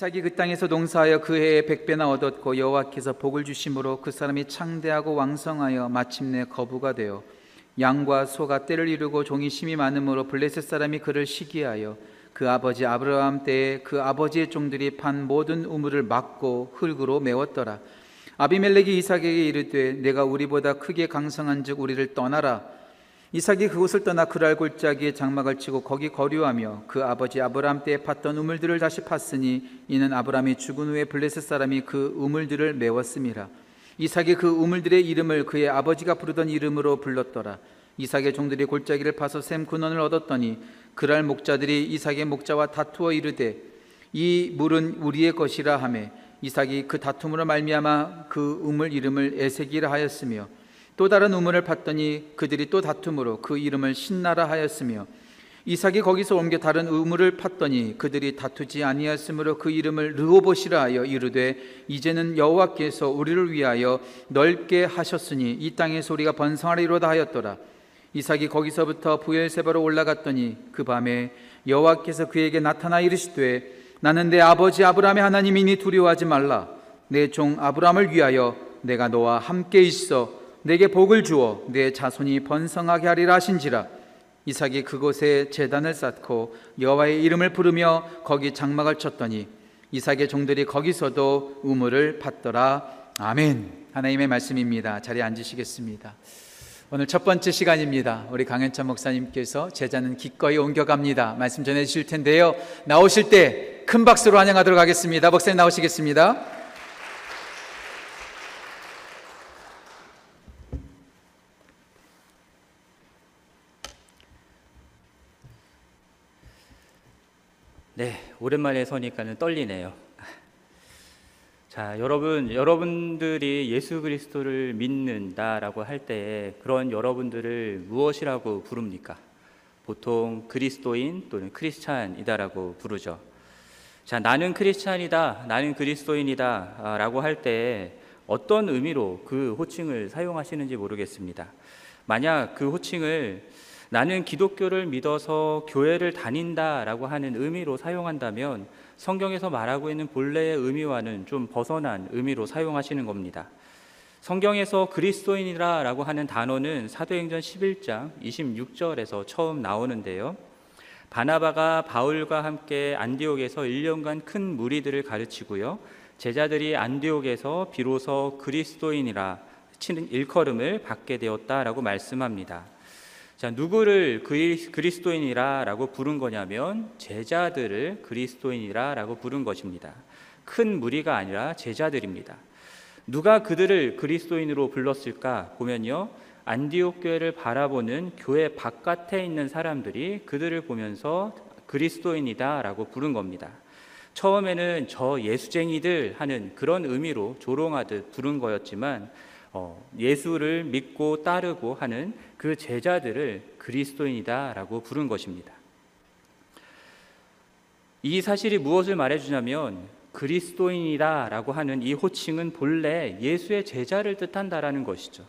이삭이 그 땅에서 농사하여 그 해에 백배나 얻었고 여호와께서 복을 주심으로 그 사람이 창대하고 왕성하여 마침내 거부가 되어 양과 소가 때를 이루고 종이 심이 많음으로 블레셋 사람이 그를 시기하여 그 아버지 아브라함 때에 그 아버지의 종들이 판 모든 우물을 막고 흙으로 메웠더라. 아비멜렉이 이삭에게 이르되 내가 우리보다 크게 강성한즉 우리를 떠나라 이삭이 그곳을 떠나 그랄 골짜기에 장막을 치고 거기 거류하며 그 아버지 아브라함 때에 팠던 우물들을 다시 팠으니 이는 아브라함이 죽은 후에 블레셋 사람이 그 우물들을 메웠음이라. 이삭이 그 우물들의 이름을 그의 아버지가 부르던 이름으로 불렀더라. 이삭의 종들이 골짜기를 파서 샘 근원을 얻었더니 그랄 목자들이 이삭의 목자와 다투어 이르되 이 물은 우리의 것이라 하매 이삭이 그 다툼으로 말미암아 그 우물 이름을 에색이라 하였으며 또 다른 우물을 팠더니 그들이 또 다툼으로 그 이름을 신나라 하였으며 이삭이 거기서 옮겨 다른 우물을 팠더니 그들이 다투지 아니하였으므로 그 이름을 르호봇이라 하여 이르되 이제는 여호와께서 우리를 위하여 넓게 하셨으니 이 땅의 소리가 번성하리로다 하였더라. 이삭이 거기서부터 부엘세바로 올라갔더니 그 밤에 여호와께서 그에게 나타나 이르시되 나는 내 아버지 아브라함의 하나님이니 두려워하지 말라. 내 종 아브라함을 위하여 내가 너와 함께 있어 내게 복을 주어 내 자손이 번성하게 하리라 하신지라. 이삭이 그곳에 제단을 쌓고 여호와의 이름을 부르며 거기 장막을 쳤더니 이삭의 종들이 거기서도 우물을 팠더라. 아멘. 하나님의 말씀입니다. 자리에 앉으시겠습니다. 오늘 첫 번째 시간입니다. 우리 강현찬 목사님께서 제자는 기꺼이 옮겨갑니다. 말씀 전해 주실 텐데요. 나오실 때 큰 박수로 환영하도록 하겠습니다. 목사님 나오시겠습니다 네, 오랜만에 서니까는 떨리네요. 자, 여러분, 여러분들이 예수 그리스도를 믿는다라고 할때 그런 여러분들을 무엇이라고 부릅니까? 보통 그리스도인 또는 크리스찬이다라고 부르죠. 자, 나는 크리스찬이다, 나는 그리스도인이다라고 할때 어떤 의미로 그 호칭을 사용하시는지 모르겠습니다. 만약 그 호칭을 나는 기독교를 믿어서 교회를 다닌다라고 하는 의미로 사용한다면 성경에서 말하고 있는 본래의 의미와는 좀 벗어난 의미로 사용하시는 겁니다. 성경에서 그리스도인이라고 하는 단어는 사도행전 11장 26절에서 처음 나오는데요. 바나바가 바울과 함께 안디옥에서 1년간 큰 무리들을 가르치고요. 제자들이 안디옥에서 비로소 그리스도인이라 치는 일컬음을 받게 되었다라고 말씀합니다. 자, 누구를 그리스도인이라 라고 부른 거냐면 제자들을 그리스도인이라 라고 부른 것입니다. 큰 무리가 아니라 제자들입니다. 누가 그들을 그리스도인으로 불렀을까 보면요. 안디옥 교회를 바라보는 교회 바깥에 있는 사람들이 그들을 보면서 그리스도인이다라고 부른 겁니다. 처음에는 저 예수쟁이들 하는 그런 의미로 조롱하듯 부른 거였지만 어, 예수를 믿고 따르고 하는 그 제자들을 그리스도인이다라고 부른 것입니다. 이 사실이 무엇을 말해주냐면 그리스도인이다라고 하는 이 호칭은 본래 예수의 제자를 뜻한다라는 것이죠.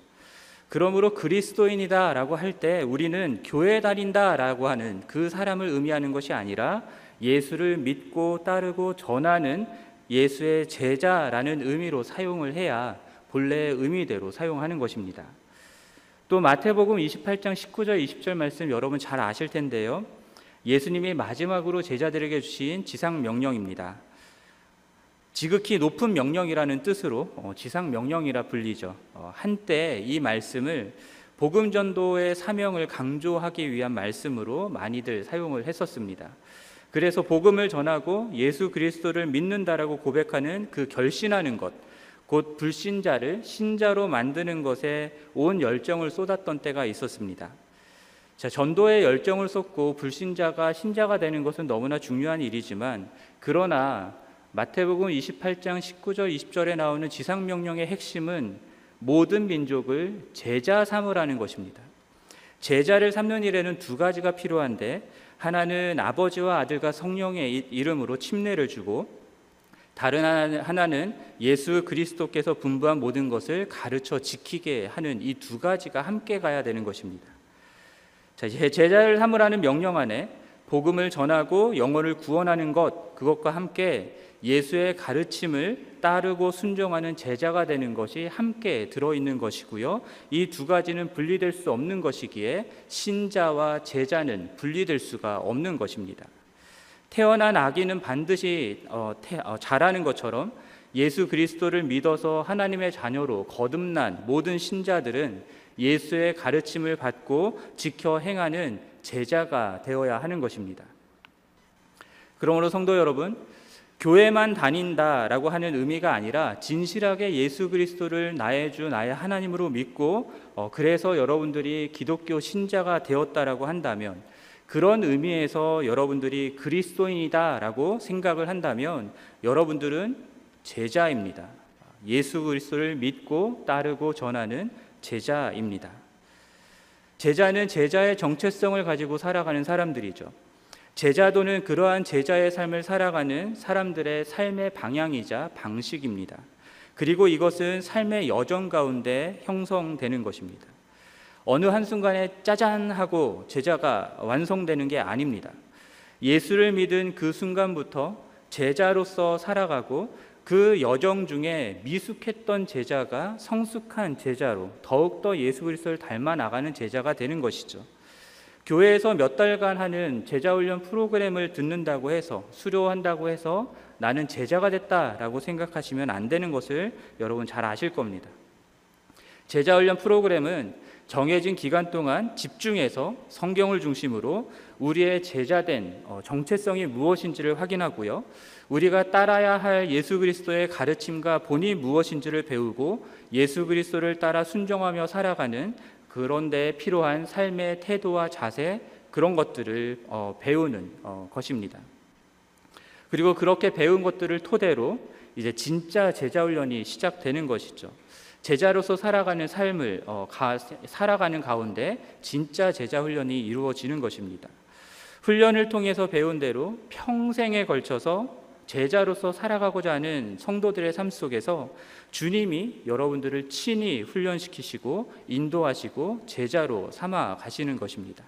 그러므로 그리스도인이다라고 할 때 우리는 교회 다닌다라고 하는 그 사람을 의미하는 것이 아니라 예수를 믿고 따르고 전하는 예수의 제자라는 의미로 사용을 해야 본래의 의미대로 사용하는 것입니다. 또 마태복음 28장 19절 20절 말씀 여러분 잘 아실 텐데요. 예수님이 마지막으로 제자들에게 주신 지상 명령입니다. 지극히 높은 명령이라는 뜻으로 어, 지상 명령이라 불리죠. 어, 한때 이 말씀을 복음 전도의 사명을 강조하기 위한 말씀으로 많이들 사용을 했었습니다. 그래서 복음을 전하고 예수 그리스도를 믿는다라고 고백하는 그 결신하는 것, 곧 불신자를 신자로 만드는 것에 온 열정을 쏟았던 때가 있었습니다. 자, 전도에 열정을 쏟고 불신자가 신자가 되는 것은 너무나 중요한 일이지만 그러나 마태복음 28장 19절 20절에 나오는 지상 명령의 핵심은 모든 민족을 제자 삼으라는 것입니다. 제자를 삼는 일에는 두 가지가 필요한데 하나는 아버지와 아들과 성령의 이름으로 침례를 주고 다른 하나는 예수 그리스도께서 분부한 모든 것을 가르쳐 지키게 하는 이 두 가지가 함께 가야 되는 것입니다. 자, 제자를 삼으라는 명령 안에 복음을 전하고 영혼을 구원하는 것 그것과 함께 예수의 가르침을 따르고 순종하는 제자가 되는 것이 함께 들어 있는 것이고요. 이 두 가지는 분리될 수 없는 것이기에 신자와 제자는 분리될 수가 없는 것입니다. 태어난 아기는 반드시 어, 태, 어, 자라는 것처럼 예수 그리스도를 믿어서 하나님의 자녀로 거듭난 모든 신자들은 예수의 가르침을 받고 지켜 행하는 제자가 되어야 하는 것입니다. 그러므로 성도 여러분, 교회만 다닌다라고 하는 의미가 아니라 진실하게 예수 그리스도를 나의 주 나의 하나님으로 믿고 어, 그래서 여러분들이 기독교 신자가 되었다라고 한다면 그런 의미에서 여러분들이 그리스도인이다라고 생각을 한다면 여러분들은 제자입니다. 예수 그리스도를 믿고 따르고 전하는 제자입니다. 제자는 제자의 정체성을 가지고 살아가는 사람들이죠. 제자도는 그러한 제자의 삶을 살아가는 사람들의 삶의 방향이자 방식입니다. 그리고 이것은 삶의 여정 가운데 형성되는 것입니다. 어느 한순간에 짜잔 하고 제자가 완성되는 게 아닙니다. 예수를 믿은 그 순간부터 제자로서 살아가고 그 여정 중에 미숙했던 제자가 성숙한 제자로 더욱더 예수 그리스도를 닮아 나가는 제자가 되는 것이죠. 교회에서 몇 달간 하는 제자 훈련 프로그램을 듣는다고 해서 수료한다고 해서 나는 제자가 됐다라고 생각하시면 안 되는 것을 여러분 잘 아실 겁니다. 제자 훈련 프로그램은 정해진 기간 동안 집중해서 성경을 중심으로 우리의 제자된 어, 정체성이 무엇인지를 확인하고요. 우리가 따라야 할 예수 그리스도의 가르침과 본이 무엇인지를 배우고 예수 그리스도를 따라 순종하며 살아가는 그런데 필요한 삶의 태도와 자세 그런 것들을 어, 배우는 어, 것입니다. 그리고 그렇게 배운 것들을 토대로 이제 진짜 제자 훈련이 시작되는 것이죠. 제자로서 살아가는 삶을 어, 가, 살아가는 가운데 진짜 제자 훈련이 이루어지는 것입니다. 훈련을 통해서 배운 대로 평생에 걸쳐서 제자로서 살아가고자 하는 성도들의 삶 속에서 주님이 여러분들을 친히 훈련시키시고 인도하시고 제자로 삼아 가시는 것입니다.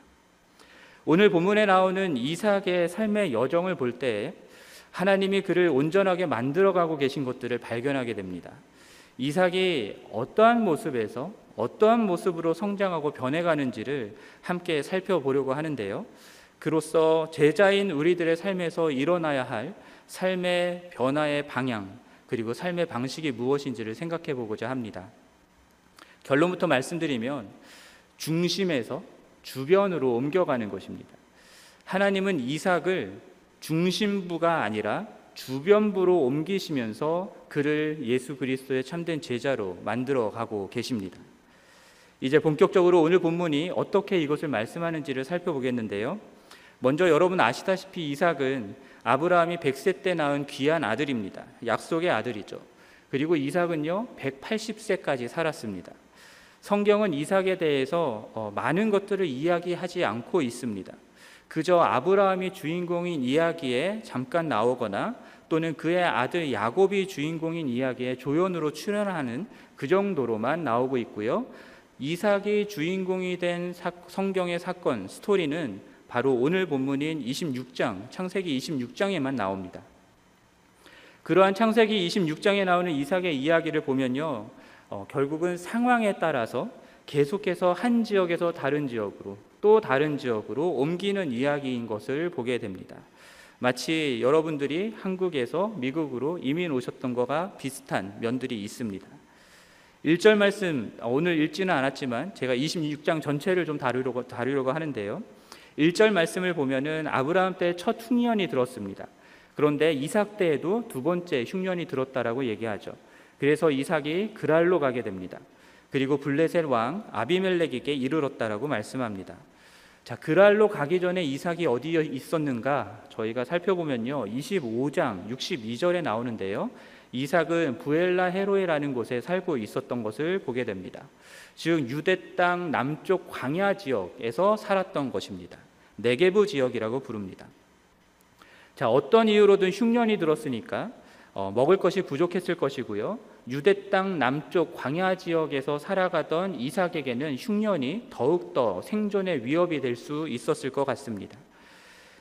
오늘 본문에 나오는 이삭의 삶의 여정을 볼 때 하나님이 그를 온전하게 만들어가고 계신 것들을 발견하게 됩니다. 이삭이 어떠한 모습에서 어떠한 모습으로 성장하고 변해가는지를 함께 살펴보려고 하는데요. 그로써 제자인 우리들의 삶에서 일어나야 할 삶의 변화의 방향 그리고 삶의 방식이 무엇인지를 생각해 보고자 합니다. 결론부터 말씀드리면 중심에서 주변으로 옮겨가는 것입니다. 하나님은 이삭을 중심부가 아니라 주변부로 옮기시면서 그를 예수 그리스도의 참된 제자로 만들어 가고 계십니다. 이제 본격적으로 오늘 본문이 어떻게 이것을 말씀하는지를 살펴보겠는데요. 먼저 여러분 아시다시피 이삭은 아브라함이 100세 때 낳은 귀한 아들입니다. 약속의 아들이죠. 그리고 이삭은요, 180세까지 살았습니다. 성경은 이삭에 대해서 어, 많은 것들을 이야기하지 않고 있습니다. 그저 아브라함이 주인공인 이야기에 잠깐 나오거나 또는 그의 아들 야곱이 주인공인 이야기에 조연으로 출연하는 그 정도로만 나오고 있고요. 이삭이 주인공이 된 성경의 사건 스토리는 바로 오늘 본문인 26장 창세기 26장에만 나옵니다. 그러한 창세기 26장에 나오는 이삭의 이야기를 보면요. 어, 결국은 상황에 따라서 계속해서 한 지역에서 다른 지역으로 또 다른 지역으로 옮기는 이야기인 것을 보게 됩니다. 마치 여러분들이 한국에서 미국으로 이민 오셨던 것과 비슷한 면들이 있습니다. 1절 말씀 오늘 읽지는 않았지만 제가 26장 전체를 좀 다루려고, 다루려고 하는데요. 1절 말씀을 보면은 아브라함 때 첫 흉년이 들었습니다. 그런데 이삭 때에도 두 번째 흉년이 들었다라고 얘기하죠. 그래서 이삭이 그랄로 가게 됩니다. 그리고 블레셋 왕 아비멜렉에게 이르렀다라고 말씀합니다. 자, 그랄로 가기 전에 이삭이 어디에 있었는가? 저희가 살펴보면요. 25장 62절에 나오는데요. 이삭은 부엘라 헤로에라는 곳에 살고 있었던 것을 보게 됩니다. 즉 유대 땅 남쪽 광야 지역에서 살았던 것입니다. 네게부 지역이라고 부릅니다. 자, 어떤 이유로든 흉년이 들었으니까 어, 먹을 것이 부족했을 것이고요. 유대 땅 남쪽 광야 지역에서 살아가던 이삭에게는 흉년이 더욱더 생존의 위협이 될 수 있었을 것 같습니다.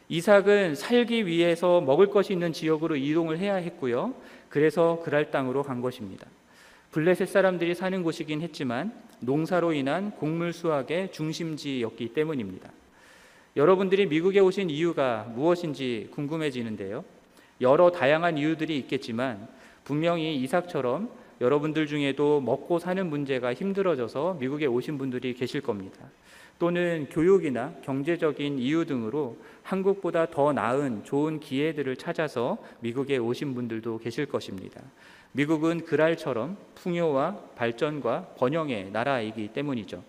이삭은 살기 위해서 먹을 것이 있는 지역으로 이동을 해야 했고요. 그래서 그랄 땅으로 간 것입니다. 블레셋 사람들이 사는 곳이긴 했지만 농사로 인한 곡물 수확의 중심지였기 때문입니다. 여러분들이 미국에 오신 이유가 무엇인지 궁금해지는데요. 여러 다양한 이유들이 있겠지만 분명히 이삭처럼 여러분들 중에도 먹고 사는 문제가 힘들어져서 미국에 오신 분들이 계실 겁니다. 또는 교육이나 경제적인 이유 등으로 한국보다 더 나은 좋은 기회들을 찾아서 미국에 오신 분들도 계실 것입니다. 미국은 그랄처럼 풍요와 발전과 번영의 나라이기 때문이죠.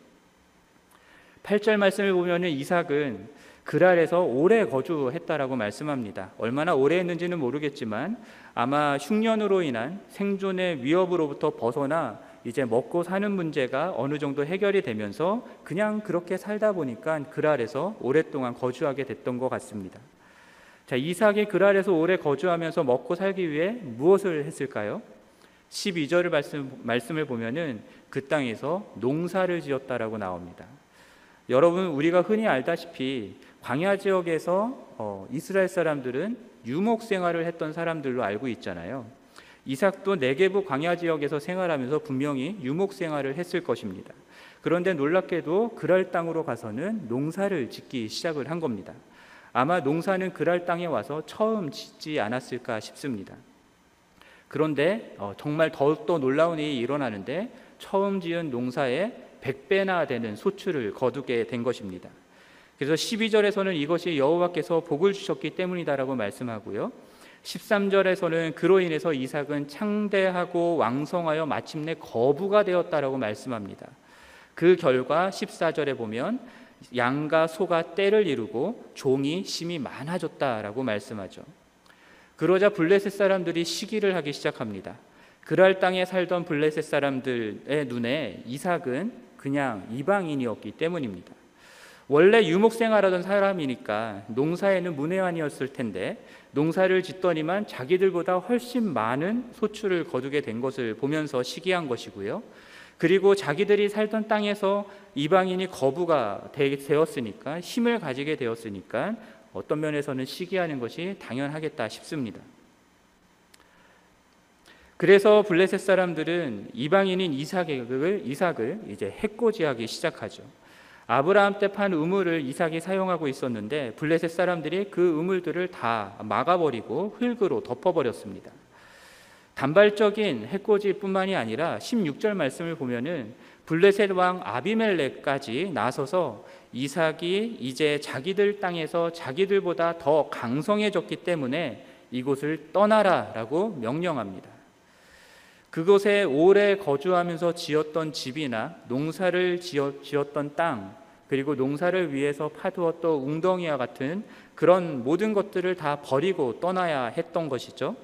8절 말씀을 보면은 이삭은 그랄에서 오래 거주했다라고 말씀합니다. 얼마나 오래 했는지는 모르겠지만 아마 흉년으로 인한 생존의 위협으로부터 벗어나 이제 먹고 사는 문제가 어느 정도 해결이 되면서 그냥 그렇게 살다 보니까 그랄에서 오랫동안 거주하게 됐던 것 같습니다. 자, 이삭이 그랄에서 오래 거주하면서 먹고 살기 위해 무엇을 했을까요? 12절을 말씀, 말씀을 보면은 그 땅에서 농사를 지었다라고 나옵니다. 여러분 우리가 흔히 알다시피 광야 지역에서 어, 이스라엘 사람들은 유목 생활을 했던 사람들로 알고 있잖아요. 이삭도 네게부 광야 지역에서 생활하면서 분명히 유목 생활을 했을 것입니다. 그런데 놀랍게도 그랄 땅으로 가서는 농사를 짓기 시작을 한 겁니다. 아마 농사는 그랄 땅에 와서 처음 짓지 않았을까 싶습니다. 그런데 어, 정말 더욱더 놀라운 일이 일어나는데 처음 지은 농사의 100배나 되는 소출을 거두게 된 것입니다. 그래서 12절에서는 이것이 여호와께서 복을 주셨기 때문이다라고 말씀하고요. 13절에서는 그로 인해서 이삭은 창대하고 왕성하여 마침내 거부가 되었다라고 말씀합니다. 그 결과 14절에 보면 양과 소가 때를 이루고 종이 심이 많아졌다라고 말씀하죠. 그러자 블레셋 사람들이 시기를 하기 시작합니다. 그랄 땅에 살던 블레셋 사람들의 눈에 이삭은 그냥 이방인이었기 때문입니다. 원래 유목 생활하던 사람이니까 농사에는 문외한이었을 텐데 농사를 짓더니만 자기들보다 훨씬 많은 소출을 거두게 된 것을 보면서 시기한 것이고요. 그리고 자기들이 살던 땅에서 이방인이 거부가 되었으니까 힘을 가지게 되었으니까 어떤 면에서는 시기하는 것이 당연하겠다 싶습니다. 그래서 블레셋 사람들은 이방인인 이삭을 이삭을 이제 해코지하기 시작하죠. 아브라함 때 판 우물을 이삭이 사용하고 있었는데 블레셋 사람들이 그 우물들을 다 막아버리고 흙으로 덮어버렸습니다. 단발적인 해코지뿐만이 아니라 16절 말씀을 보면은 블레셋 왕 아비멜렉까지 나서서 이삭이 이제 자기들 땅에서 자기들보다 더 강성해졌기 때문에 이곳을 떠나라라고 명령합니다. 그곳에 오래 거주하면서 지었던 집이나 농사를 지었던 땅 그리고 농사를 위해서 파두었던 웅덩이와 같은 그런 모든 것들을 다 버리고 떠나야 했던 것이죠.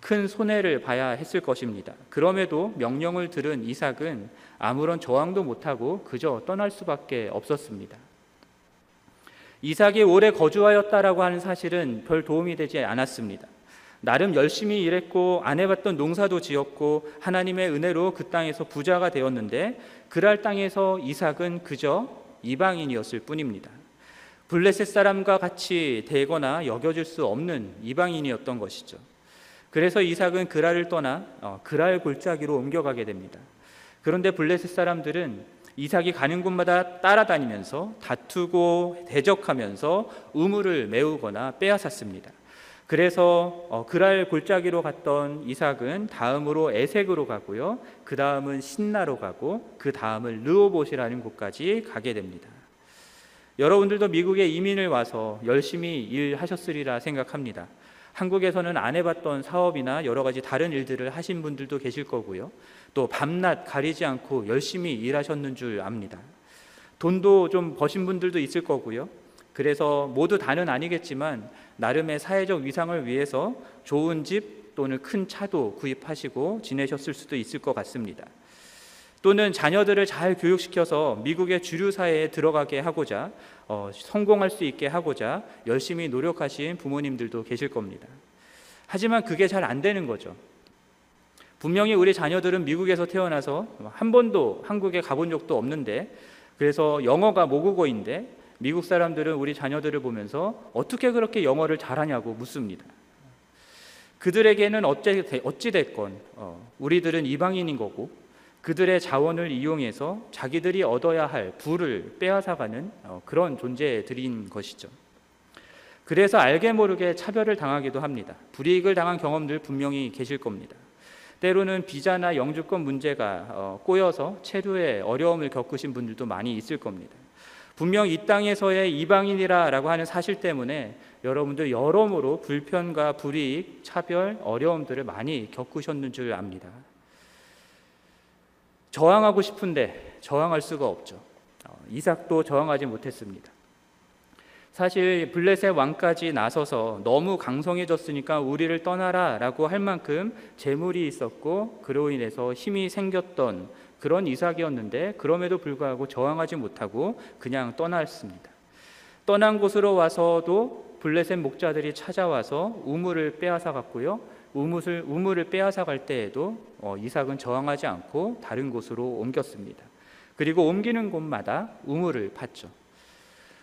큰 손해를 봐야 했을 것입니다. 그럼에도 명령을 들은 이삭은 아무런 저항도 못하고 그저 떠날 수밖에 없었습니다. 이삭이 오래 거주하였다라고 하는 사실은 별 도움이 되지 않았습니다. 나름 열심히 일했고 안 해봤던 농사도 지었고 하나님의 은혜로 그 땅에서 부자가 되었는데 그랄 땅에서 이삭은 그저 이방인이었을 뿐입니다. 블레셋 사람과 같이 되거나 여겨질 수 없는 이방인이었던 것이죠. 그래서 이삭은 그랄을 떠나 어, 그랄 골짜기로 옮겨가게 됩니다. 그런데 블레셋 사람들은 이삭이 가는 곳마다 따라다니면서 다투고 대적하면서 우물을 메우거나 빼앗았습니다. 그래서 어, 그랄 골짜기로 갔던 이삭은 다음으로 에색으로 가고요. 그 다음은 신나로 가고 그 다음을 르오봇이라는 곳까지 가게 됩니다. 여러분들도 미국에 이민을 와서 열심히 일하셨으리라 생각합니다. 한국에서는 안 해봤던 사업이나 여러 가지 다른 일들을 하신 분들도 계실 거고요. 또 밤낮 가리지 않고 열심히 일하셨는 줄 압니다. 돈도 좀 버신 분들도 있을 거고요. 그래서 모두 다는 아니겠지만 나름의 사회적 위상을 위해서 좋은 집 또는 큰 차도 구입하시고 지내셨을 수도 있을 것 같습니다. 또는 자녀들을 잘 교육시켜서 미국의 주류 사회에 들어가게 하고자 어, 성공할 수 있게 하고자 열심히 노력하신 부모님들도 계실 겁니다. 하지만 그게 잘 안 되는 거죠. 분명히 우리 자녀들은 미국에서 태어나서 한 번도 한국에 가본 적도 없는데 그래서 영어가 모국어인데 미국 사람들은 우리 자녀들을 보면서 어떻게 그렇게 영어를 잘하냐고 묻습니다. 그들에게는 어찌 어찌됐건 어, 우리들은 이방인인 거고 그들의 자원을 이용해서 자기들이 얻어야 할 부를 빼앗아가는 어, 그런 존재들인 것이죠. 그래서 알게 모르게 차별을 당하기도 합니다. 불이익을 당한 경험들 분명히 계실 겁니다. 때로는 비자나 영주권 문제가 어, 꼬여서 체류에 어려움을 겪으신 분들도 많이 있을 겁니다. 분명 이 땅에서의 이방인이라라고 하는 사실 때문에 여러분들 여러모로 불편과 불이익, 차별, 어려움들을 많이 겪으셨는 줄 압니다. 저항하고 싶은데 저항할 수가 없죠. 어, 이삭도 저항하지 못했습니다. 사실 블레셋 왕까지 나서서 너무 강성해졌으니까 우리를 떠나라라고 할 만큼 재물이 있었고 그로 인해서 힘이 생겼던 그런 이삭이었는데 그럼에도 불구하고 저항하지 못하고 그냥 떠났습니다. 떠난 곳으로 와서도 블레셋 목자들이 찾아와서 우물을 빼앗아 갔고요. 우물을 우물을 빼앗아 갈 때에도 어, 이삭은 저항하지 않고 다른 곳으로 옮겼습니다. 그리고 옮기는 곳마다 우물을 팠죠.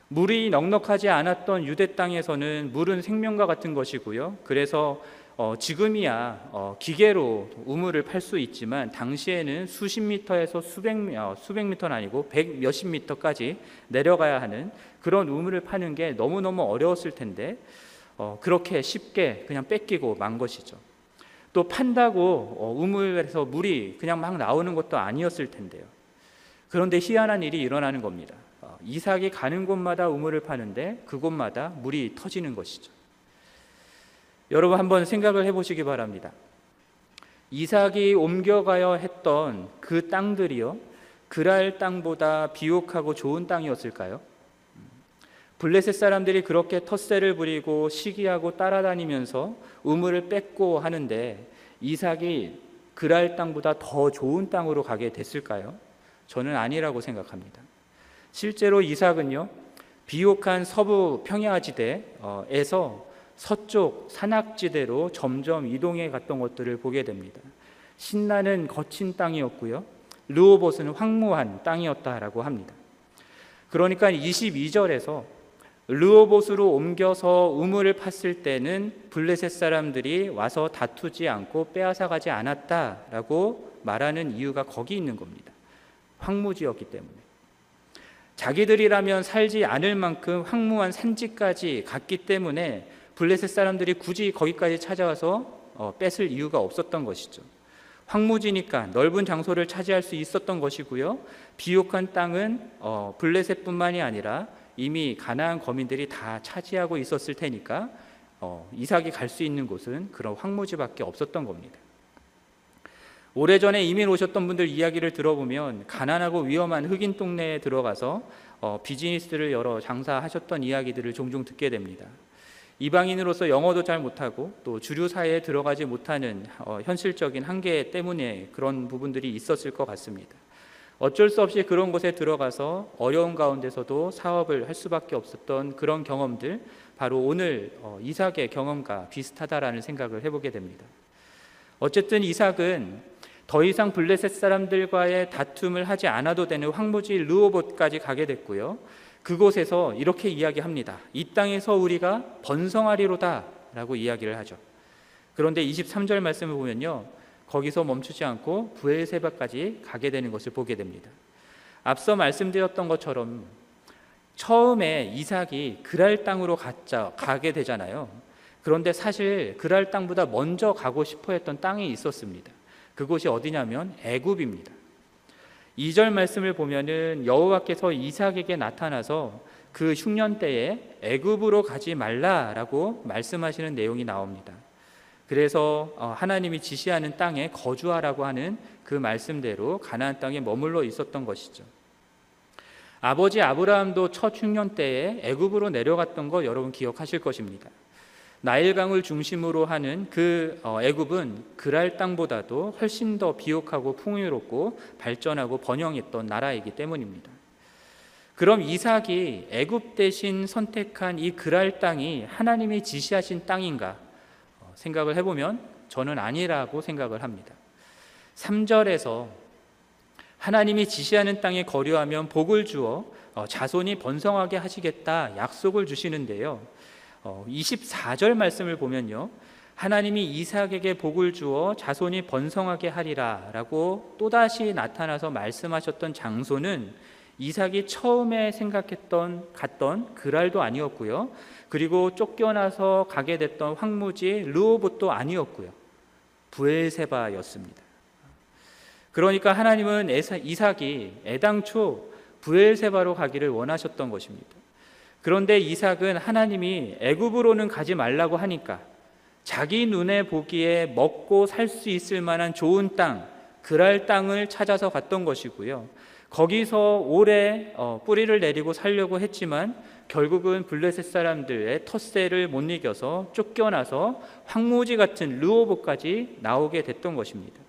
물이 넉넉하지 않았던 유대 땅에서는 물은 생명과 같은 것이고요. 그래서 어, 지금이야 어, 기계로 우물을 팔 수 있지만 당시에는 수십 미터에서 수백 어, 수백 미터는 아니고 백 몇십 미터까지 내려가야 하는 그런 우물을 파는 게 너무 너무 어려웠을 텐데 어, 그렇게 쉽게 그냥 뺏기고 만 것이죠. 또 판다고 어, 우물에서 물이 그냥 막 나오는 것도 아니었을 텐데요. 그런데 희한한 일이 일어나는 겁니다. 어, 이삭이 가는 곳마다 우물을 파는데 그곳마다 물이 터지는 것이죠. 여러분 한번 생각을 해보시기 바랍니다. 이삭이 옮겨가야 했던 그 땅들이요, 그랄 땅보다 비옥하고 좋은 땅이었을까요? 블레셋 사람들이 그렇게 텃세를 부리고 시기하고 따라다니면서 우물을 뺏고 하는데 이삭이 그랄 땅보다 더 좋은 땅으로 가게 됐을까요? 저는 아니라고 생각합니다. 실제로 이삭은요 비옥한 서부 평야지대에서 서쪽 산악지대로 점점 이동해 갔던 것들을 보게 됩니다. 신나는 거친 땅이었고요. 르호봇은 황무한 땅이었다라고 합니다. 그러니까 22절에서 르호봇으로 옮겨서 우물을 팠을 때는 블레셋 사람들이 와서 다투지 않고 빼앗아가지 않았다라고 말하는 이유가 거기 있는 겁니다. 황무지였기 때문에. 자기들이라면 살지 않을 만큼 황무한 산지까지 갔기 때문에 블레셋 사람들이 굳이 거기까지 찾아와서 어, 뺏을 이유가 없었던 것이죠. 황무지니까 넓은 장소를 차지할 수 있었던 것이고요. 비옥한 땅은 어, 블레셋뿐만이 아니라 이미 가나안 거민들이 다 차지하고 있었을 테니까 어, 이삭이 갈 수 있는 곳은 그런 황무지밖에 없었던 겁니다. 오래전에 이민 오셨던 분들 이야기를 들어보면 가난하고 위험한 흑인 동네에 들어가서 어, 비즈니스를 열어 장사하셨던 이야기들을 종종 듣게 됩니다. 이방인으로서 영어도 잘 못하고 또 주류 사회에 들어가지 못하는 어, 현실적인 한계 때문에 그런 부분들이 있었을 것 같습니다. 어쩔 수 없이 그런 곳에 들어가서 어려운 가운데서도 사업을 할 수밖에 없었던 그런 경험들 바로 오늘 어, 이삭의 경험과 비슷하다라는 생각을 해보게 됩니다. 어쨌든 이삭은 더 이상 블레셋 사람들과의 다툼을 하지 않아도 되는 황무지 르호봇까지 가게 됐고요. 그곳에서 이렇게 이야기합니다. 이 땅에서 우리가 번성하리로다 라고 이야기를 하죠. 그런데 23절 말씀을 보면요. 거기서 멈추지 않고 부엘세바까지 가게 되는 것을 보게 됩니다. 앞서 말씀드렸던 것처럼 처음에 이삭이 그랄 땅으로 가자, 가게 되잖아요. 그런데 사실 그랄 땅보다 먼저 가고 싶어 했던 땅이 있었습니다. 그곳이 어디냐면 애굽입니다. 2절 말씀을 보면은 여호와께서 이삭에게 나타나서 그 흉년 때에 애굽으로 가지 말라라고 말씀하시는 내용이 나옵니다. 그래서 어, 하나님이 지시하는 땅에 거주하라고 하는 그 말씀대로 가나안 땅에 머물러 있었던 것이죠. 아버지 아브라함도 첫 흉년 때에 애굽으로 내려갔던 거 여러분 기억하실 것입니다. 나일강을 중심으로 하는 그 어, 애굽은 그랄 땅보다도 훨씬 더 비옥하고 풍요롭고 발전하고 번영했던 나라이기 때문입니다. 그럼 이삭이 애굽 대신 선택한 이 그랄 땅이 하나님이 지시하신 땅인가 어, 생각을 해보면 저는 아니라고 생각을 합니다. 3절에서 하나님이 지시하는 땅에 거류하면 복을 주어 어, 자손이 번성하게 하시겠다 약속을 주시는데요. 어, 24절 말씀을 보면요. 하나님이 이삭에게 복을 주어 자손이 번성하게 하리라라고 또다시 나타나서 말씀하셨던 장소는 이삭이 처음에 생각했던 갔던 그랄도 아니었고요. 그리고 쫓겨나서 가게 됐던 황무지 르호봇도 아니었고요. 부엘세바였습니다. 그러니까 하나님은 이삭이 애당초 부엘세바로 가기를 원하셨던 것입니다. 그런데 이삭은 하나님이 애굽으로는 가지 말라고 하니까 자기 눈에 보기에 먹고 살 수 있을 만한 좋은 땅, 그랄 땅을 찾아서 갔던 것이고요. 거기서 오래 어, 뿌리를 내리고 살려고 했지만 결국은 블레셋 사람들의 텃세를 못 이겨서 쫓겨나서 황무지 같은 르호보까지 나오게 됐던 것입니다.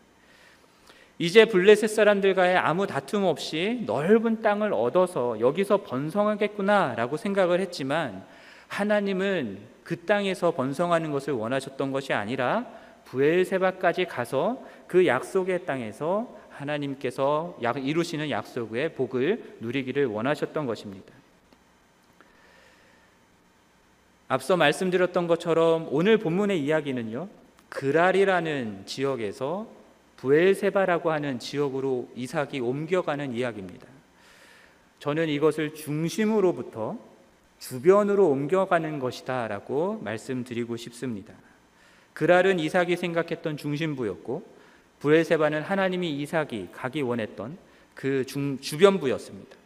이제 블레셋 사람들과의 아무 다툼 없이 넓은 땅을 얻어서 여기서 번성하겠구나라고 생각을 했지만 하나님은 그 땅에서 번성하는 것을 원하셨던 것이 아니라 부엘세바까지 가서 그 약속의 땅에서 하나님께서 이루시는 약속의 복을 누리기를 원하셨던 것입니다. 앞서 말씀드렸던 것처럼 오늘 본문의 이야기는요. 그랄이라는 지역에서 부엘세바라고 하는 지역으로 이삭이 옮겨가는 이야기입니다. 저는 이것을 중심으로부터 주변으로 옮겨가는 것이다라고 말씀드리고 싶습니다. 그랄은 이삭이 생각했던 중심부였고 부엘세바는 하나님이 이삭이 가기 원했던 그 중, 주변부였습니다.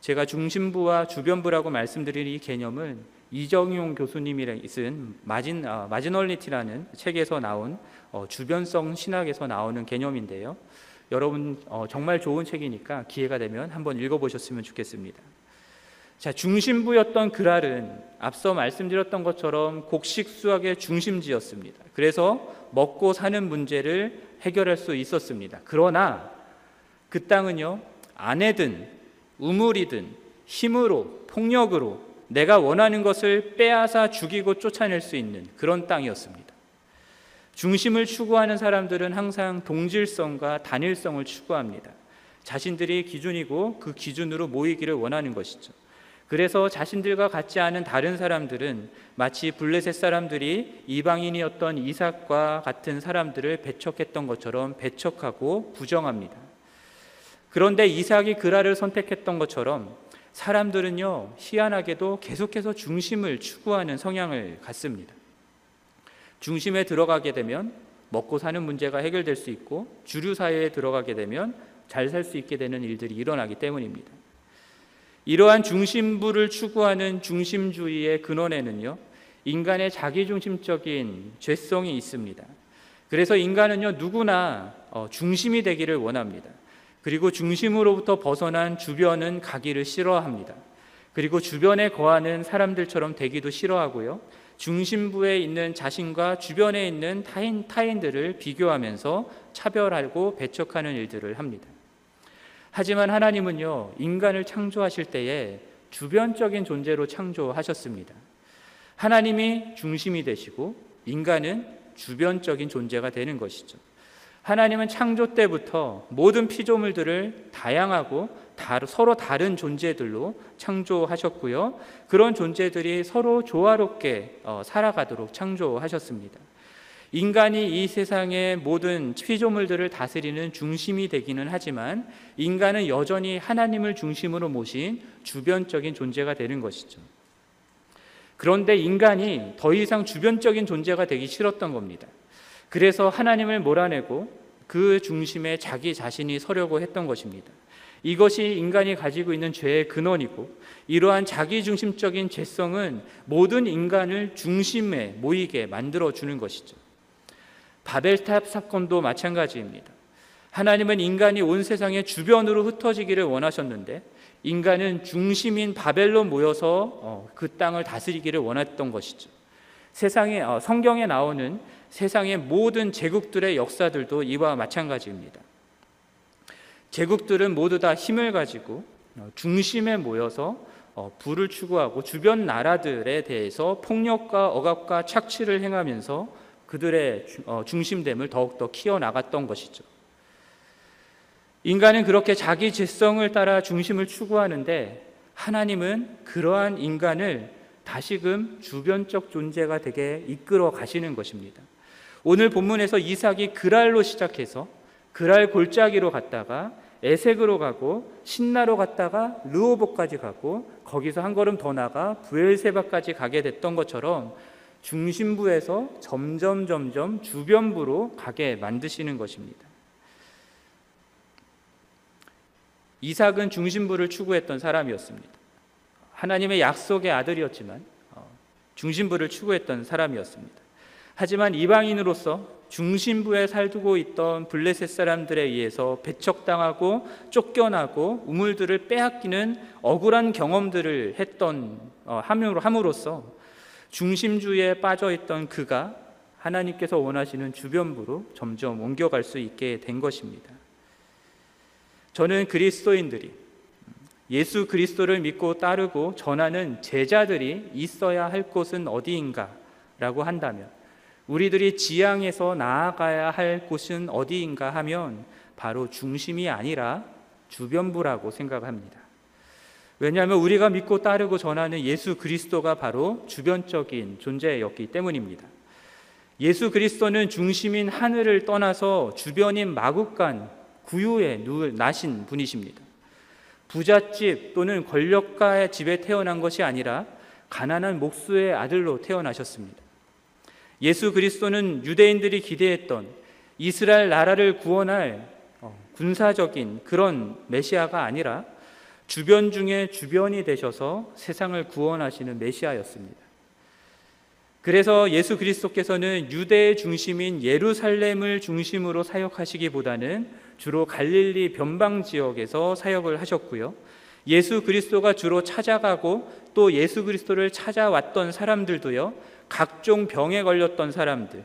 제가 중심부와 주변부라고 말씀드린 이 개념은 이정용 교수님이 쓴 마진 어, 마지널리티라는 책에서 나온 어, 주변성 신학에서 나오는 개념인데요. 여러분 어, 정말 좋은 책이니까 기회가 되면 한번 읽어보셨으면 좋겠습니다. 자 중심부였던 그랄은 앞서 말씀드렸던 것처럼 곡식 수확의 중심지였습니다. 그래서 먹고 사는 문제를 해결할 수 있었습니다. 그러나 그 땅은요 아내든 우물이든 힘으로 폭력으로 내가 원하는 것을 빼앗아 죽이고 쫓아낼 수 있는 그런 땅이었습니다. 중심을 추구하는 사람들은 항상 동질성과 단일성을 추구합니다. 자신들이 기준이고 그 기준으로 모이기를 원하는 것이죠. 그래서 자신들과 같지 않은 다른 사람들은 마치 블레셋 사람들이 이방인이었던 이삭과 같은 사람들을 배척했던 것처럼 배척하고 부정합니다. 그런데 이삭이 그라를 선택했던 것처럼 사람들은요 희한하게도 계속해서 중심을 추구하는 성향을 갖습니다. 중심에 들어가게 되면 먹고 사는 문제가 해결될 수 있고 주류 사회에 들어가게 되면 잘 살 수 있게 되는 일들이 일어나기 때문입니다. 이러한 중심부를 추구하는 중심주의의 근원에는요 인간의 자기중심적인 죄성이 있습니다. 그래서 인간은요 누구나 어, 중심이 되기를 원합니다. 그리고 중심으로부터 벗어난 주변은 가기를 싫어합니다. 그리고 주변에 거하는 사람들처럼 되기도 싫어하고요. 중심부에 있는 자신과 주변에 있는 타인, 타인들을 비교하면서 차별하고 배척하는 일들을 합니다. 하지만 하나님은요, 인간을 창조하실 때에 주변적인 존재로 창조하셨습니다. 하나님이 중심이 되시고 인간은 주변적인 존재가 되는 것이죠. 하나님은 창조 때부터 모든 피조물들을 다양하고 서로 다른 존재들로 창조하셨고요. 그런 존재들이 서로 조화롭게 어, 살아가도록 창조하셨습니다. 인간이 이 세상의 모든 피조물들을 다스리는 중심이 되기는 하지만 인간은 여전히 하나님을 중심으로 모신 주변적인 존재가 되는 것이죠. 그런데 인간이 더 이상 주변적인 존재가 되기 싫었던 겁니다. 그래서 하나님을 몰아내고 그 중심에 자기 자신이 서려고 했던 것입니다. 이것이 인간이 가지고 있는 죄의 근원이고 이러한 자기 중심적인 죄성은 모든 인간을 중심에 모이게 만들어 주는 것이죠. 바벨탑 사건도 마찬가지입니다. 하나님은 인간이 온 세상의 주변으로 흩어지기를 원하셨는데 인간은 중심인 바벨로 모여서 어, 그 땅을 다스리기를 원했던 것이죠. 세상에 어, 성경에 나오는 세상의 모든 제국들의 역사들도 이와 마찬가지입니다. 제국들은 모두 다 힘을 가지고 어, 중심에 모여서 어, 부를 추구하고 주변 나라들에 대해서 폭력과 억압과 착취를 행하면서 그들의 어, 중심됨을 더욱더 키워나갔던 것이죠. 인간은 그렇게 자기 죄성을 따라 중심을 추구하는데 하나님은 그러한 인간을 다시금 주변적 존재가 되게 이끌어 가시는 것입니다. 오늘 본문에서 이삭이 그랄로 시작해서 그랄 골짜기로 갔다가 에색으로 가고 신나로 갔다가 르호복까지 가고 거기서 한 걸음 더 나가 부엘세바까지 가게 됐던 것처럼 중심부에서 점점 점점 주변부로 가게 만드시는 것입니다. 이삭은 중심부를 추구했던 사람이었습니다. 하나님의 약속의 아들이었지만 어, 중심부를 추구했던 사람이었습니다. 하지만 이방인으로서 중심부에 살두고 있던 블레셋 사람들에 의해서 배척당하고 쫓겨나고 우물들을 빼앗기는 억울한 경험들을 했던 어, 함으로 함으로써 중심주의에 빠져 있던 그가 하나님께서 원하시는 주변부로 점점 옮겨갈 수 있게 된 것입니다. 저는 그리스도인들이 예수 그리스도를 믿고 따르고 전하는 제자들이 있어야 할 곳은 어디인가라고 한다면 우리들이 지향해서 나아가야 할 곳은 어디인가 하면 바로 중심이 아니라 주변부라고 생각합니다. 왜냐하면 우리가 믿고 따르고 전하는 예수 그리스도가 바로 주변적인 존재였기 때문입니다. 예수 그리스도는 중심인 하늘을 떠나서 주변인 마국간 구유에 누울 나신 분이십니다. 부잣집 또는 권력가의 집에 태어난 것이 아니라 가난한 목수의 아들로 태어나셨습니다. 예수 그리스도는 유대인들이 기대했던 이스라엘 나라를 구원할 어, 군사적인 그런 메시아가 아니라 주변 중에 주변이 되셔서 세상을 구원하시는 메시아였습니다. 그래서 예수 그리스도께서는 유대의 중심인 예루살렘을 중심으로 사역하시기보다는 주로 갈릴리 변방 지역에서 사역을 하셨고요. 예수 그리스도가 주로 찾아가고 또 예수 그리스도를 찾아왔던 사람들도요. 각종 병에 걸렸던 사람들,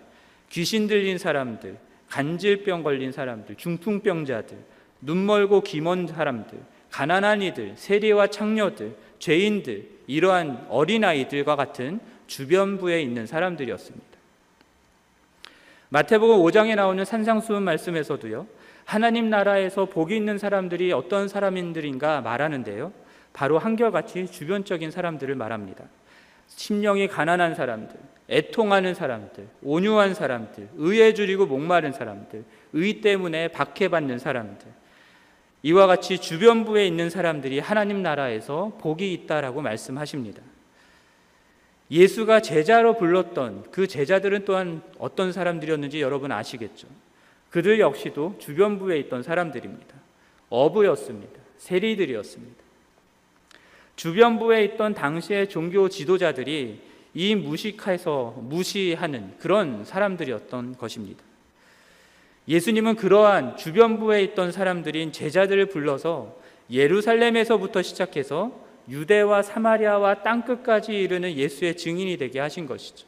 귀신 들린 사람들, 간질병 걸린 사람들, 중풍병자들, 눈 멀고 귀먼 사람들, 가난한 이들, 세리와 창녀들, 죄인들, 이러한 어린아이들과 같은 주변부에 있는 사람들이었습니다. 마태복음 5장에 나오는 산상수훈 말씀에서도요. 하나님 나라에서 복이 있는 사람들이 어떤 사람인들인가 말하는데요. 바로 한결같이 주변적인 사람들을 말합니다. 심령이 가난한 사람들, 애통하는 사람들, 온유한 사람들, 의에 줄이고 목마른 사람들, 의 때문에 박해받는 사람들. 이와 같이 주변부에 있는 사람들이 하나님 나라에서 복이 있다라고 말씀하십니다. 예수가 제자로 불렀던 그 제자들은 또한 어떤 사람들이었는지 여러분 아시겠죠? 그들 역시도 주변부에 있던 사람들입니다. 어부였습니다. 세리들이었습니다. 주변부에 있던 당시의 종교 지도자들이 이 무식해서 무시하는 그런 사람들이었던 것입니다. 예수님은 그러한 주변부에 있던 사람들인 제자들을 불러서 예루살렘에서부터 시작해서 유대와 사마리아와 땅끝까지 이르는 예수의 증인이 되게 하신 것이죠.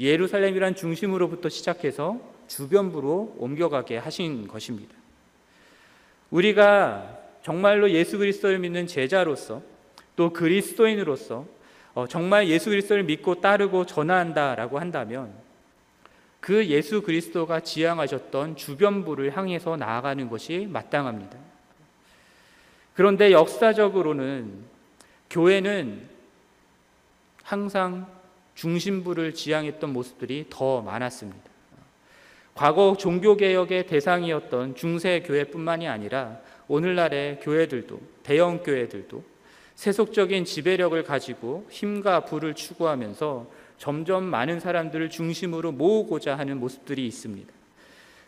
예루살렘이란 중심으로부터 시작해서 주변부로 옮겨가게 하신 것입니다. 우리가 정말로 예수 그리스도를 믿는 제자로서 또 그리스도인으로서 어, 정말 예수 그리스도를 믿고 따르고 전한다라고 한다면 그 예수 그리스도가 지향하셨던 주변부를 향해서 나아가는 것이 마땅합니다. 그런데 역사적으로는 교회는 항상 중심부를 지향했던 모습들이 더 많았습니다. 과거 종교개혁의 대상이었던 중세교회뿐만이 아니라 오늘날의 교회들도, 대형 교회들도 세속적인 지배력을 가지고 힘과 부를 추구하면서 점점 많은 사람들을 중심으로 모으고자 하는 모습들이 있습니다.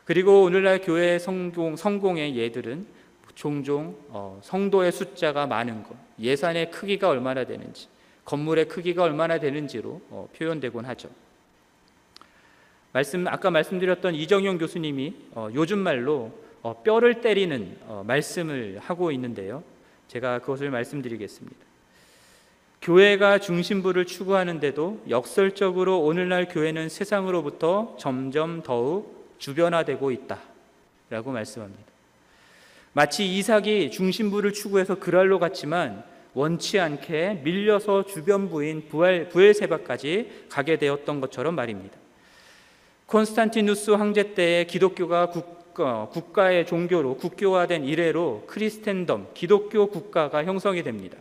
그리고 오늘날 교회의 성공, 성공의 예들은 종종 어, 성도의 숫자가 많은 것, 예산의 크기가 얼마나 되는지, 건물의 크기가 얼마나 되는지로 어, 표현되곤 하죠. 말씀 아까 말씀드렸던 이정용 교수님이 어, 요즘 말로 어, 뼈를 때리는 어, 말씀을 하고 있는데요. 제가 그것을 말씀드리겠습니다. 교회가 중심부를 추구하는데도 역설적으로 오늘날 교회는 세상으로부터 점점 더욱 주변화되고 있다라고 말씀합니다. 마치 이삭이 중심부를 추구해서 그랄로 갔지만 원치 않게 밀려서 주변부인 부엘, 부엘세바까지 가게 되었던 것처럼 말입니다. 콘스탄티누스 황제 때에 기독교가 국, 국가, 국가 의 종교로 국교화된 이래로 크리스텐덤, 기독교 국가가 형성이 됩니다.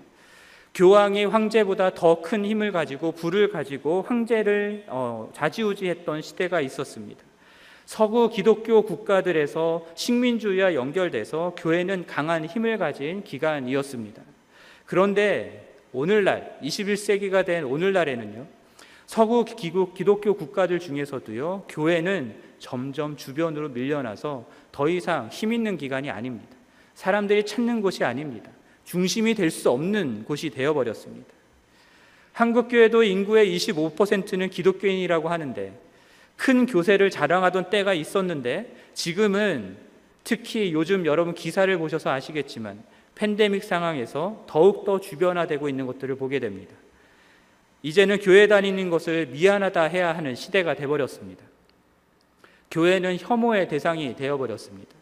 교황이 황제보다 더 큰 힘을 가지고 부를 가지고 황제를 어, 좌지우지했던 시대가 있었습니다. 서구 기독교 국가들에서 식민주의와 연결돼서 교회는 강한 힘을 가진 기관이었습니다. 그런데 오늘날 21세기가 된 오늘날에는요. 서구 기독교 국가들 중에서도요. 교회는 점점 주변으로 밀려나서 더 이상 힘 있는 기관이 아닙니다. 사람들이 찾는 곳이 아닙니다. 중심이 될 수 없는 곳이 되어 버렸습니다. 한국 교회도 인구의 25%는 기독교인이라고 하는데 큰 교세를 자랑하던 때가 있었는데 지금은 특히 요즘 여러분 기사를 보셔서 아시겠지만 팬데믹 상황에서 더욱더 주변화되고 있는 것들을 보게 됩니다. 이제는 교회 다니는 것을 미안하다 해야 하는 시대가 돼버렸습니다. 교회는 혐오의 대상이 되어버렸습니다.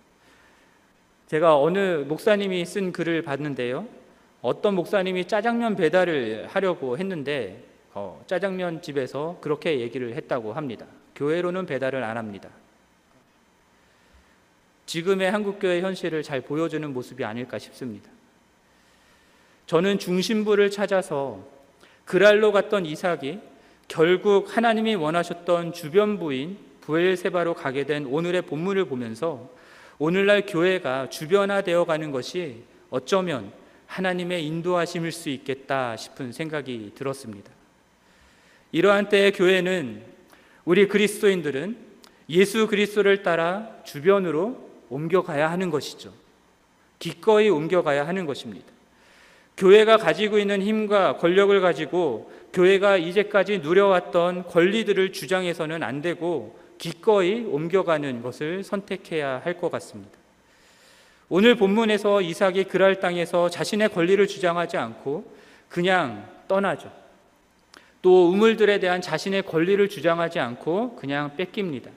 제가 어느 목사님이 쓴 글을 봤는데요. 어떤 목사님이 짜장면 배달을 하려고 했는데 어, 짜장면 집에서 그렇게 얘기를 했다고 합니다. 교회로는 배달을 안 합니다. 지금의 한국교회 현실을 잘 보여주는 모습이 아닐까 싶습니다. 저는 중심부를 찾아서 그랄로 갔던 이삭이 결국 하나님이 원하셨던 주변 부인 부엘세바로 가게 된 오늘의 본문을 보면서 오늘날 교회가 주변화되어 가는 것이 어쩌면 하나님의 인도하심일 수 있겠다 싶은 생각이 들었습니다. 이러한 때의 교회는 우리 그리스도인들은 예수 그리스도를 따라 주변으로 옮겨가야 하는 것이죠. 기꺼이 옮겨가야 하는 것입니다. 교회가 가지고 있는 힘과 권력을 가지고 교회가 이제까지 누려왔던 권리들을 주장해서는 안 되고 기꺼이 옮겨가는 것을 선택해야 할 것 같습니다. 오늘 본문에서 이삭이 그랄 땅에서 자신의 권리를 주장하지 않고 그냥 떠나죠. 또 우물들에 대한 자신의 권리를 주장하지 않고 그냥 뺏깁니다.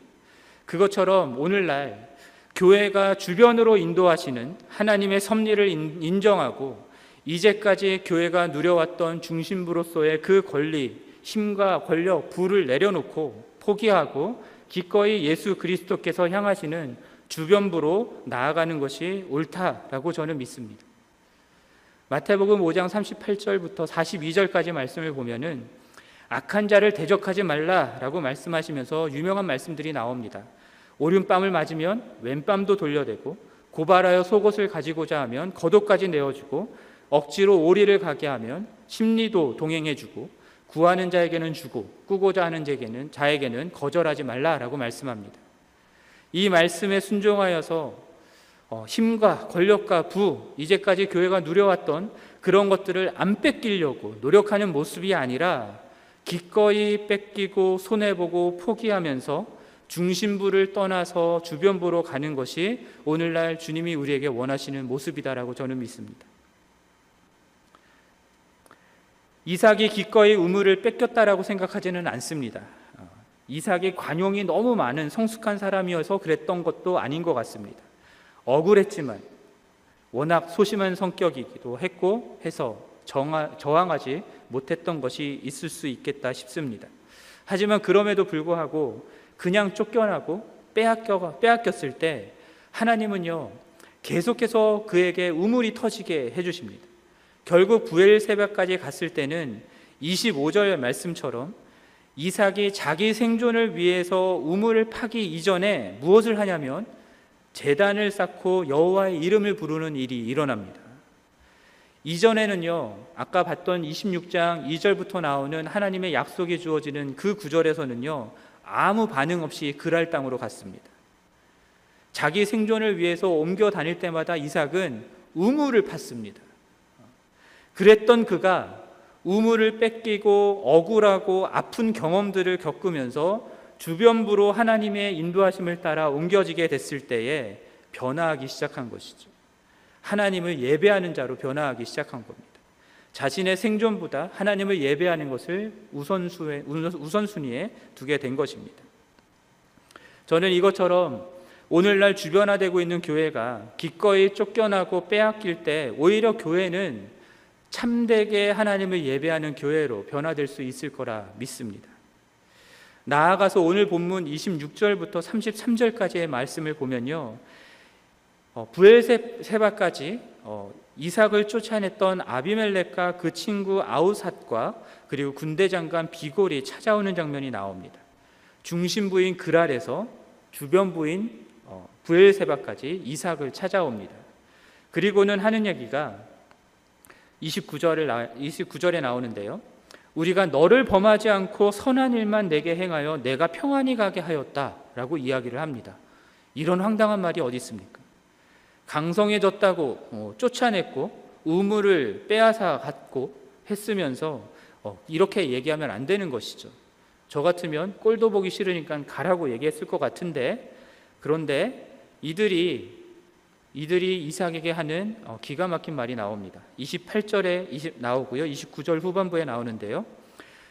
그것처럼 오늘날 교회가 주변으로 인도하시는 하나님의 섭리를 인- 인정하고 이제까지 교회가 누려왔던 중심부로서의 그 권리, 힘과 권력, 부를 내려놓고 포기하고 기꺼이 예수 그리스도께서 향하시는 주변부로 나아가는 것이 옳다라고 저는 믿습니다. 마태복음 5장 38절부터 42절까지 말씀을 보면은 악한 자를 대적하지 말라라고 말씀하시면서 유명한 말씀들이 나옵니다. 오른뺨을 맞으면 왼뺨도 돌려대고 고발하여 속옷을 가지고자 하면 겉옷까지 내어주고 억지로 오리를 가게 하면 심리도 동행해주고 구하는 자에게는 주고 꾸고자 하는 자에게는 자에게는 거절하지 말라라고 말씀합니다. 이 말씀에 순종하여서 어, 힘과 권력과 부 이제까지 교회가 누려왔던 그런 것들을 안 뺏기려고 노력하는 모습이 아니라 기꺼이 뺏기고 손해 보고 포기하면서 중심부를 떠나서 주변부로 가는 것이 오늘날 주님이 우리에게 원하시는 모습이다라고 저는 믿습니다. 이삭이 기꺼이 우물을 뺏겼다라고 생각하지는 않습니다. 어, 이삭이 관용이 너무 많은 성숙한 사람이어서 그랬던 것도 아닌 것 같습니다. 억울했지만 워낙 소심한 성격이기도 했고 해서 정하, 저항하지 못했던 것이 있을 수 있겠다 싶습니다. 하지만 그럼에도 불구하고 그냥 쫓겨나고 빼앗겨, 빼앗겼을 때 하나님은요 계속해서 그에게 우물이 터지게 해주십니다. 결국 부엘세바까지 갔을 때는 25절 말씀처럼 이삭이 자기 생존을 위해서 우물을 파기 이전에 무엇을 하냐면 재단을 쌓고 여호와의 이름을 부르는 일이 일어납니다. 이전에는요, 아까 봤던 26장 2절부터 나오는 하나님의 약속이 주어지는 그 구절에서는요, 아무 반응 없이 그랄 땅으로 갔습니다. 자기 생존을 위해서 옮겨 다닐 때마다 이삭은 우물을 팠습니다. 그랬던 그가 우물을 뺏기고 억울하고 아픈 경험들을 겪으면서 주변부로 하나님의 인도하심을 따라 옮겨지게 됐을 때에 변화하기 시작한 것이죠. 하나님을 예배하는 자로 변화하기 시작한 겁니다. 자신의 생존보다 하나님을 예배하는 것을 우선수에, 우선순위에 두게 된 것입니다. 저는 이것처럼 오늘날 주변화되고 있는 교회가 기꺼이 쫓겨나고 빼앗길 때 오히려 교회는 참되게 하나님을 예배하는 교회로 변화될 수 있을 거라 믿습니다. 나아가서 오늘 본문 26절부터 33절까지의 말씀을 보면요. 어, 부엘세바까지 어, 이삭을 쫓아냈던 아비멜렉과 그 친구 아우삿과 그리고 군대 장관 비골이 찾아오는 장면이 나옵니다. 중심부인 그랄에서 주변부인 어, 부엘세바까지 이삭을 찾아옵니다. 그리고는 하는 얘기가 29절을 29절에 나오는데요. 우리가 너를 범하지 않고 선한 일만 내게 행하여 내가 평안히 가게 하였다라고 이야기를 합니다. 이런 황당한 말이 어디 있습니까? 강성해졌다고 어, 쫓아냈고 우물을 빼앗아 갔고 했으면서 어, 이렇게 얘기하면 안 되는 것이죠. 저 같으면 꼴도 보기 싫으니까 가라고 얘기했을 것 같은데 그런데 이들이 이들이 이삭에게 하는 어, 기가 막힌 말이 나옵니다. 28절에 20, 나오고요. 29절 후반부에 나오는데요.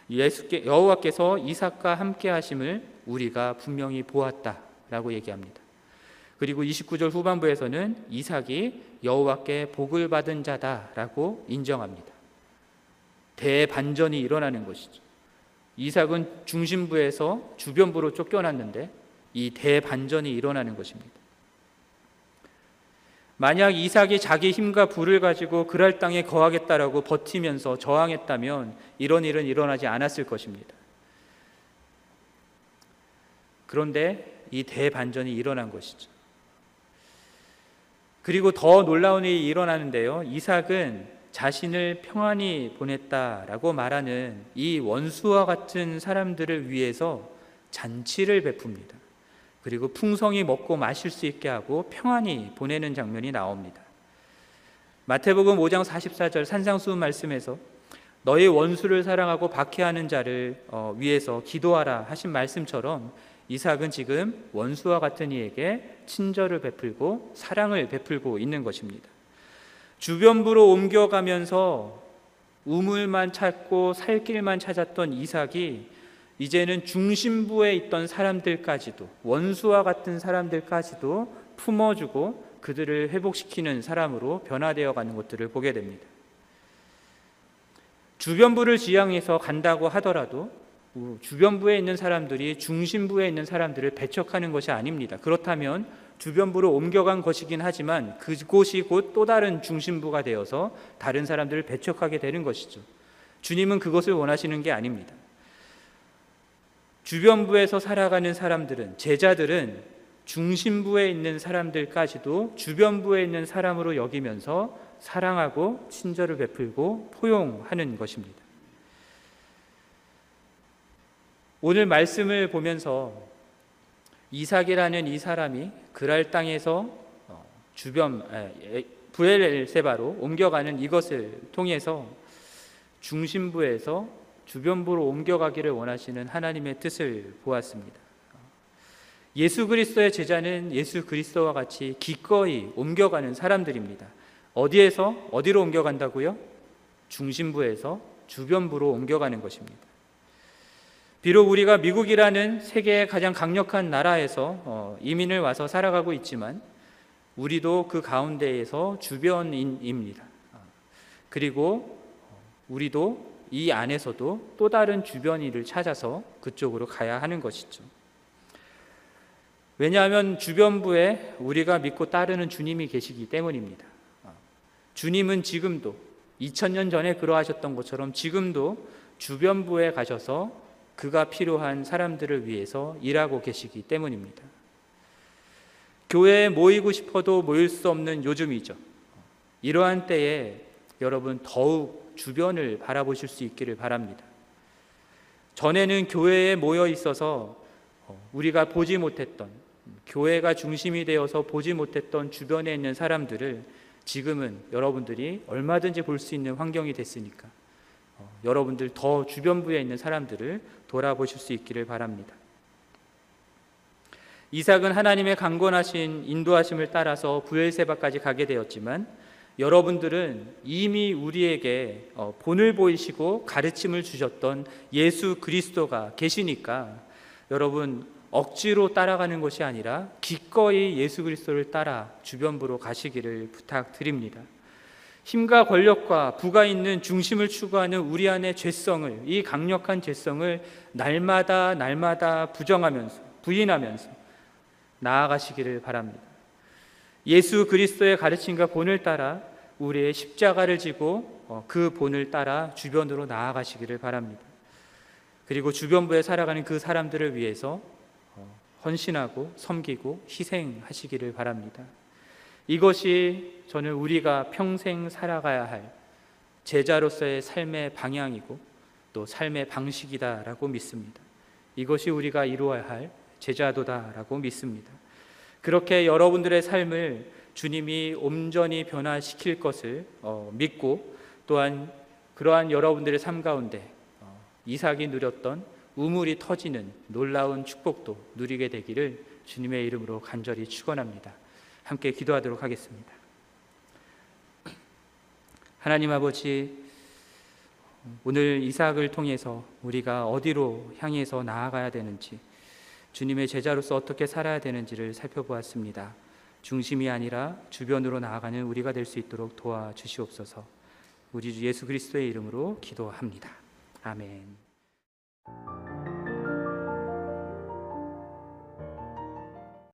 예수께 여호와께서 이삭과 함께 하심을 우리가 분명히 보았다라고 얘기합니다. 그리고 29절 후반부에서는 이삭이 여호와께 복을 받은 자다라고 인정합니다. 대반전이 일어나는 것이죠. 이삭은 중심부에서 주변부로 쫓겨났는데 이 대반전이 일어나는 것입니다. 만약 이삭이 자기 힘과 부를 가지고 그랄 땅에 거하겠다라고 버티면서 저항했다면 이런 일은 일어나지 않았을 것입니다. 그런데 이 대반전이 일어난 것이죠. 그리고 더 놀라운 일이 일어나는데요. 이삭은 자신을 평안히 보냈다라고 말하는 이 원수와 같은 사람들을 위해서 잔치를 베풉니다. 그리고 풍성히 먹고 마실 수 있게 하고 평안히 보내는 장면이 나옵니다. 마태복음 5장 44절 산상수 말씀에서 너의 원수를 사랑하고 박해하는 자를 어, 위해서 기도하라 하신 말씀처럼 이삭은 지금 원수와 같은 이에게 친절을 베풀고 사랑을 베풀고 있는 것입니다. 주변부로 옮겨가면서 우물만 찾고 살 길만 찾았던 이삭이 이제는 중심부에 있던 사람들까지도 원수와 같은 사람들까지도 품어주고 그들을 회복시키는 사람으로 변화되어 가는 것들을 보게 됩니다. 주변부를 지향해서 간다고 하더라도 주변부에 있는 사람들이 중심부에 있는 사람들을 배척하는 것이 아닙니다. 그렇다면 주변부로 옮겨간 것이긴 하지만 그곳이 곧 또 다른 중심부가 되어서 다른 사람들을 배척하게 되는 것이죠. 주님은 그것을 원하시는 게 아닙니다. 주변부에서 살아가는 사람들은 제자들은 중심부에 있는 사람들까지도 주변부에 있는 사람으로 여기면서 사랑하고 친절을 베풀고 포용하는 것입니다. 오늘 말씀을 보면서 이삭이라는 이 사람이 그랄 땅에서 어, 주변 부엘세바로 옮겨가는 이것을 통해서 중심부에서 주변부로 옮겨가기를 원하시는 하나님의 뜻을 보았습니다. 예수 그리스도의 제자는 예수 그리스도와 같이 기꺼이 옮겨가는 사람들입니다. 어디에서 어디로 옮겨간다고요? 중심부에서 주변부로 옮겨가는 것입니다. 비록 우리가 미국이라는 세계의 가장 강력한 나라에서 어, 이민을 와서 살아가고 있지만 우리도 그 가운데에서 주변인입니다. 그리고 우리도 이 안에서도 또 다른 주변인을 찾아서 그쪽으로 가야 하는 것이죠. 왜냐하면 주변부에 우리가 믿고 따르는 주님이 계시기 때문입니다. 주님은 지금도 2000년 전에 그러하셨던 것처럼 지금도 주변부에 가셔서 그가 필요한 사람들을 위해서 일하고 계시기 때문입니다. 교회에 모이고 싶어도 모일 수 없는 요즘이죠. 이러한 때에 여러분 더욱 주변을 바라보실 수 있기를 바랍니다. 전에는 교회에 모여 있어서 우리가 보지 못했던 교회가 중심이 되어서 보지 못했던 주변에 있는 사람들을 지금은 여러분들이 얼마든지 볼 수 있는 환경이 됐으니까 어, 여러분들 더 주변부에 있는 사람들을 돌아보실 수 있기를 바랍니다. 이삭은 하나님의 강권하신 인도하심을 따라서 부엘세바까지 가게 되었지만 여러분들은 이미 우리에게 어, 본을 보이시고 가르침을 주셨던 예수 그리스도가 계시니까 여러분 억지로 따라가는 것이 아니라 기꺼이 예수 그리스도를 따라 주변부로 가시기를 부탁드립니다. 힘과 권력과 부가 있는 중심을 추구하는 우리 안의 죄성을 이 강력한 죄성을 날마다 날마다 부정하면서 부인하면서 나아가시기를 바랍니다. 예수 그리스도의 가르침과 본을 따라 우리의 십자가를 지고 어, 그 본을 따라 주변으로 나아가시기를 바랍니다. 그리고 주변부에 살아가는 그 사람들을 위해서 어, 헌신하고 섬기고 희생하시기를 바랍니다. 이것이 저는 우리가 평생 살아가야 할 제자로서의 삶의 방향이고 또 삶의 방식이다라고 믿습니다. 이것이 우리가 이루어야 할 제자도다라고 믿습니다. 그렇게 여러분들의 삶을 주님이 온전히 변화시킬 것을 어, 믿고 또한 그러한 여러분들의 삶 가운데 어, 이삭이 누렸던 우물이 터지는 놀라운 축복도 누리게 되기를 주님의 이름으로 간절히 축원합니다. 함께 기도하도록 하겠습니다. 하나님 아버지 오늘 이삭을 통해서 우리가 어디로 향해서 나아가야 되는지 주님의 제자로서 어떻게 살아야 되는지를 살펴보았습니다. 중심이 아니라 주변으로 나아가는 우리가 될 수 있도록 도와주시옵소서. 우리 주 예수 그리스도의 이름으로 기도합니다. 아멘.